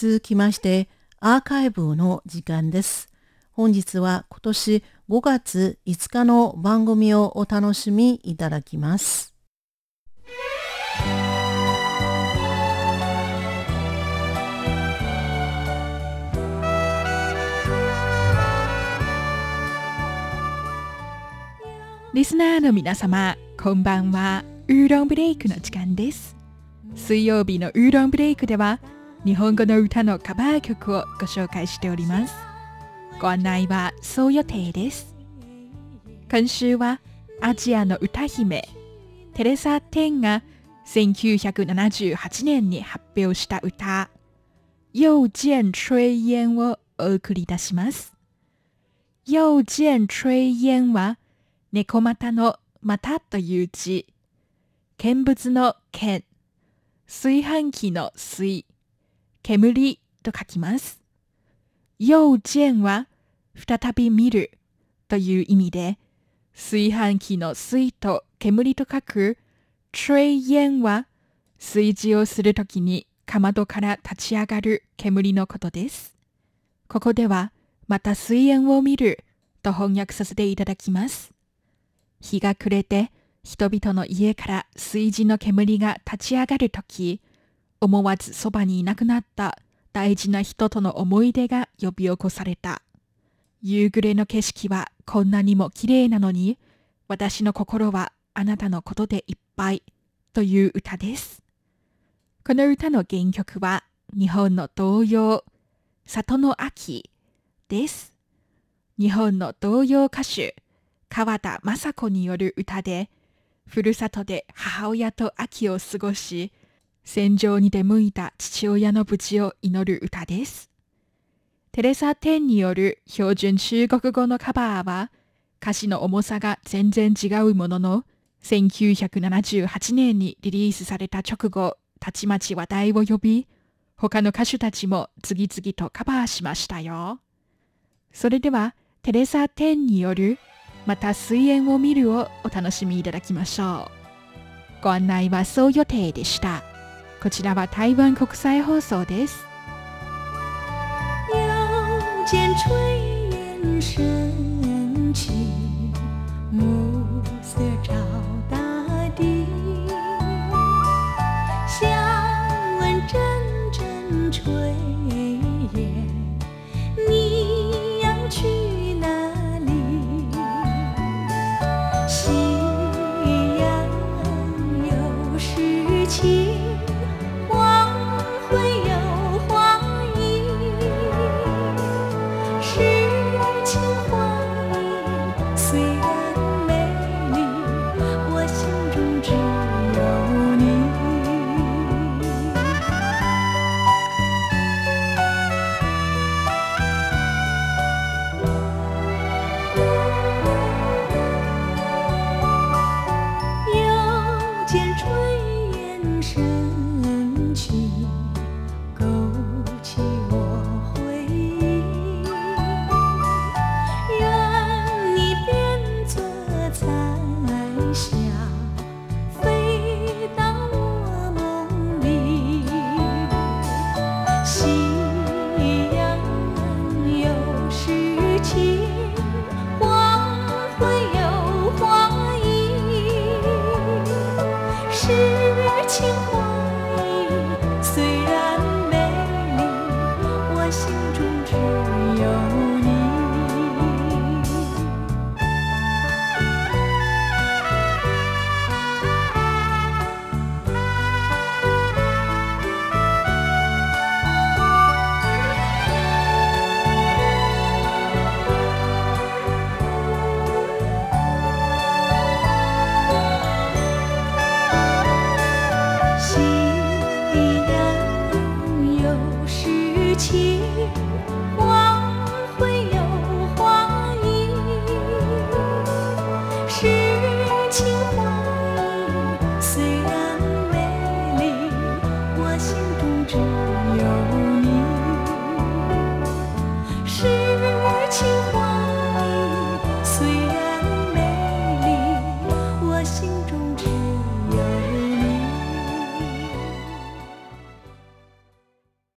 続きましてアーカイブの時間です。本日は今年5月5日の番組をお楽しみいただきます。リスナーの皆様、こんばんは。ウーロンブレイクの時間です。水曜日のウーロンブレイクでは、日本語の歌のカバー曲をご紹介しております。ご案内はそう予定です。今週はアジアの歌姫、テレサ・テンが1978年に発表した歌、又见炊煙をお送り出します。又见炊煙は猫股の股という字、見物の見、炊飯器の水、煙と書きます。要見は再び見るという意味で、炊飯器の水と煙と書く、炊煙は炊事をするときにかまどから立ち上がる煙のことです。ここでは、また水煙を見ると翻訳させていただきます。日が暮れて人々の家から炊事の煙が立ち上がるとき、思わずそばにいなくなった大事な人との思い出が呼び起こされた。夕暮れの景色はこんなにも綺麗なのに、私の心はあなたのことでいっぱいという歌です。この歌の原曲は日本の童謡、里の秋です。日本の童謡歌手、川田雅子による歌で、ふるさとで母親と秋を過ごし、戦場に出向いた父親の無事を祈る歌です。テレサ・テンによる標準中国語のカバーは、歌詞の重さが全然違うものの、1978年にリリースされた直後、たちまち話題を呼び、他の歌手たちも次々とカバーしましたよ。それでは、テレサ・テンによるまた水煙を見るをお楽しみいただきましょう。ご案内はそう予定でした。こちらは台湾国際放送です。声去。情。